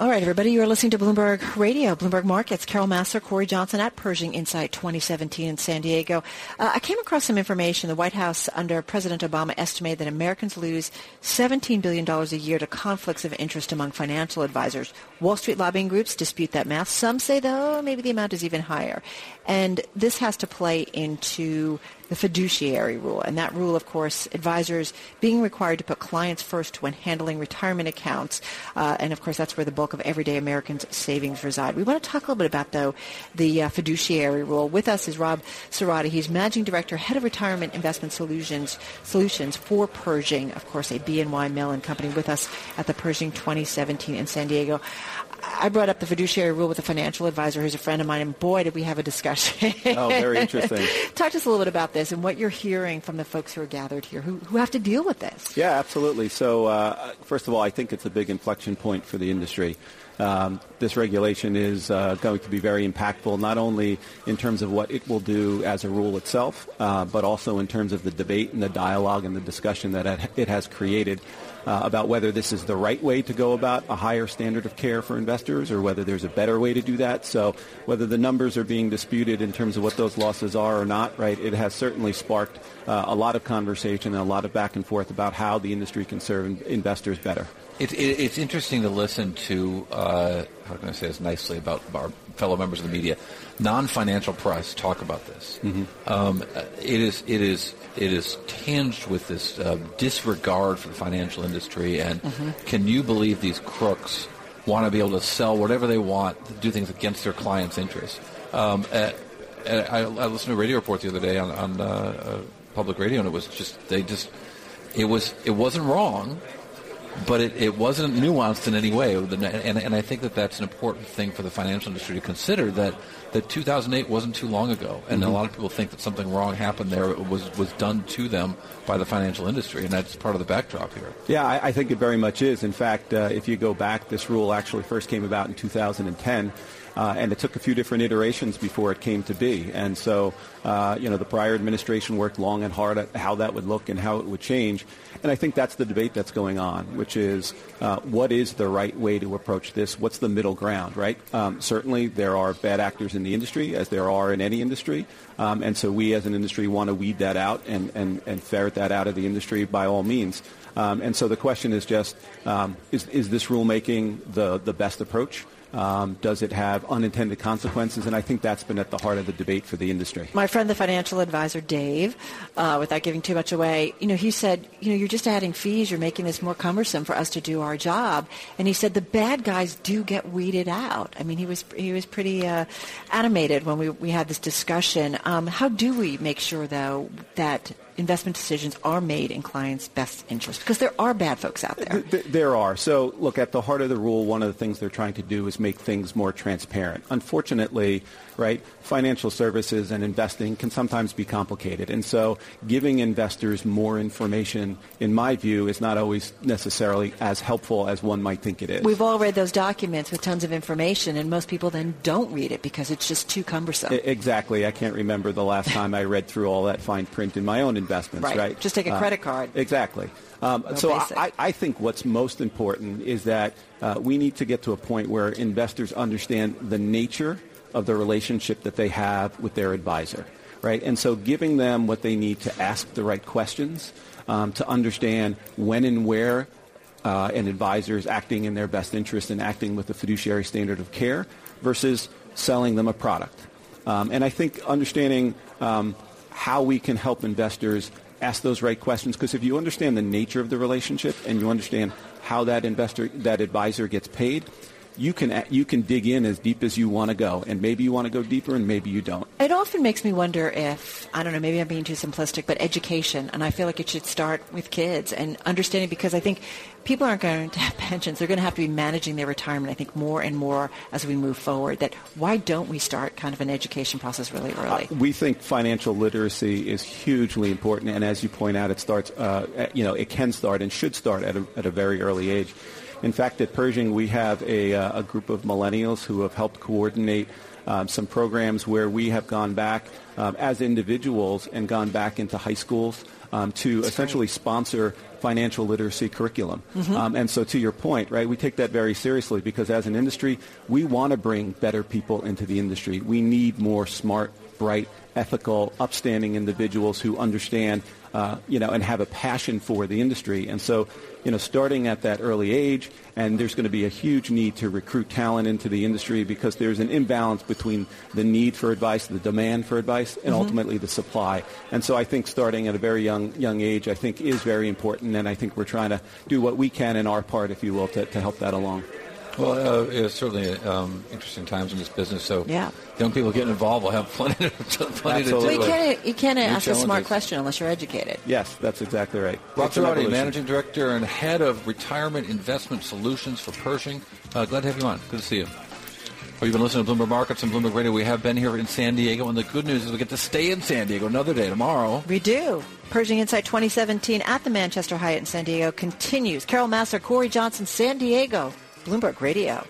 All right, everybody, you are listening to Bloomberg Radio, Bloomberg Markets. Carol Massar, Cory Johnson at Pershing Insite 2017 in San Diego. Uh, I came across some information. The White House under President Obama estimated that Americans lose $17 billion a year to conflicts of interest among financial advisors. Wall Street lobbying groups dispute that math. Some say, though, maybe the amount is even higher. And this has to play into the fiduciary rule. And that rule, of course, advisors being required to put clients first when handling retirement accounts. Uh, and, of course, that's where the bulk of everyday Americans' savings reside. We want to talk a little bit about, though, the uh, fiduciary rule. With us is Rob Cirrotti. He's Managing Director, Head of Retirement Investment Solutions, Solutions for Pershing, of course, a BNY Mellon company with us at the Pershing 2017 in San Diego. I brought up the fiduciary rule with a financial advisor who's a friend of mine, and boy, did we have a discussion. oh, very interesting. Talk to us a little bit about this and what you're hearing from the folks who are gathered here who, who have to deal with this. Yeah, absolutely. So, uh, first of all, I think it's a big inflection point for the industry. Um, this regulation is uh, going to be very impactful, not only in terms of what it will do as a rule itself, uh, but also in terms of the debate and the dialogue and the discussion that it has created uh, about whether this is the right way to go about a higher standard of care for investors or whether there's a better way to do that. So whether the numbers are being disputed in terms of what those losses are or not, right, it has certainly sparked uh, a lot of conversation and a lot of back and forth about how the industry can serve investors better. It, it, it's interesting to listen to, uh, how can I say this nicely about our fellow members of the media, non-financial press talk about this. Mm-hmm. Um, it is it is it is tinged with this uh, disregard for the financial industry. And mm-hmm. can you believe these crooks want to be able to sell whatever they want, do things against their clients' interests? Um, uh, I, I, listened to a radio report the other day on, on uh, uh, public radio, and it was just they just it was it wasn't wrong but it, it wasn't nuanced in any way. And, and I think that that's an important thing for the financial industry to consider that, that 2008 wasn't too long ago. And mm-hmm. a lot of people think that something wrong happened there. It was, was done to them by the financial industry. And that's part of the backdrop here. Yeah, I, I think it very much is. In fact, uh, if you go back, this rule actually first came about in 2010. Uh, and it took a few different iterations before it came to be. And so, uh, you know, the prior administration worked long and hard at how that would look and how it would change. And I think that's the debate that's going on, which is uh, what is the right way to approach this? What's the middle ground, right? Um, certainly, there are bad actors in the industry, as there are in any industry. Um, and so we as an industry want to weed that out and, and, and ferret that out of the industry by all means. Um, and so the question is just, um, is, is this rulemaking the, the best approach? Um, does it have unintended consequences? And I think that's been at the heart of the debate for the industry. My friend, the financial advisor, Dave, uh, without giving too much away, you know, he said, you know, you're just adding fees. You're making this more cumbersome for us to do our job. And he said the bad guys do get weeded out. I mean, he was he was pretty uh, animated when we we had this discussion. Um, how do we make sure, though, that investment decisions are made in clients' best interest? Because there are bad folks out there. There are. So, look, at the heart of the rule, one of the things they're trying to do is make things more transparent. Unfortunately, right, financial services and investing can sometimes be complicated. And so giving investors more information, in my view, is not always necessarily as helpful as one might think it is. We've all read those documents with tons of information, and most people then don't read it because it's just too cumbersome. Exactly. I can't remember the last time I read through all that fine print in my own investments, right? right? Just take a uh, credit card. Exactly. Um, so I, I, think what's most important is that uh, we need to get to a point where investors understand the nature of the relationship that they have with their advisor, right? And so giving them what they need to ask the right questions, um, to understand when and where uh, an advisor is acting in their best interest and acting with the fiduciary standard of care versus selling them a product. Um, and I think understanding um, how we can help investors ask those right questions, because if you understand the nature of the relationship and you understand how that investor, that advisor gets paid, you can you can dig in as deep as you want to go, and maybe you want to go deeper, and maybe you don't. It often makes me wonder if I don't know. Maybe I'm being too simplistic, but education, and I feel like it should start with kids and understanding because I think people aren't going to have pensions; they're going to have to be managing their retirement. I think more and more as we move forward. That why don't we start kind of an education process really early? Uh, we think financial literacy is hugely important, and as you point out, it starts. Uh, you know, it can start and should start at a, at a very early age. In fact, at Pershing, we have a, uh, a group of millennials who have helped coordinate um, some programs where we have gone back um, as individuals and gone back into high schools um, to essentially sponsor financial literacy curriculum. Mm-hmm. Um, and so to your point, right, we take that very seriously because as an industry, we want to bring better people into the industry. We need more smart, bright, ethical, upstanding individuals who understand, uh, you know, and have a passion for the industry. And so, you know, starting at that early age, and there's going to be a huge need to recruit talent into the industry because there's an imbalance between the need for advice, the demand for advice, and mm-hmm. ultimately the supply. And so I think starting at a very young young age, I think is very important, and I think we're trying to do what we can in our part, if you will, to, to help that along. Well, uh, it's certainly um, interesting times in this business. So yeah. young people getting involved will have plenty, to, plenty to do. Well, you can't, you can't ask a smart question unless you're educated. Yes, that's exactly right. Rob Cirrotti, Managing Director and Head of Retirement Investment Solutions for Pershing. Uh, glad to have you on. Good to see you. Well, you've been listening to Bloomberg Markets and Bloomberg Radio. We have been here in San Diego, and the good news is we get to stay in San Diego another day tomorrow. We do. Pershing Insite 2017 at the Manchester Hyatt in San Diego continues. Carol Massar, Cory Johnson, San Diego. Bloomberg Radio.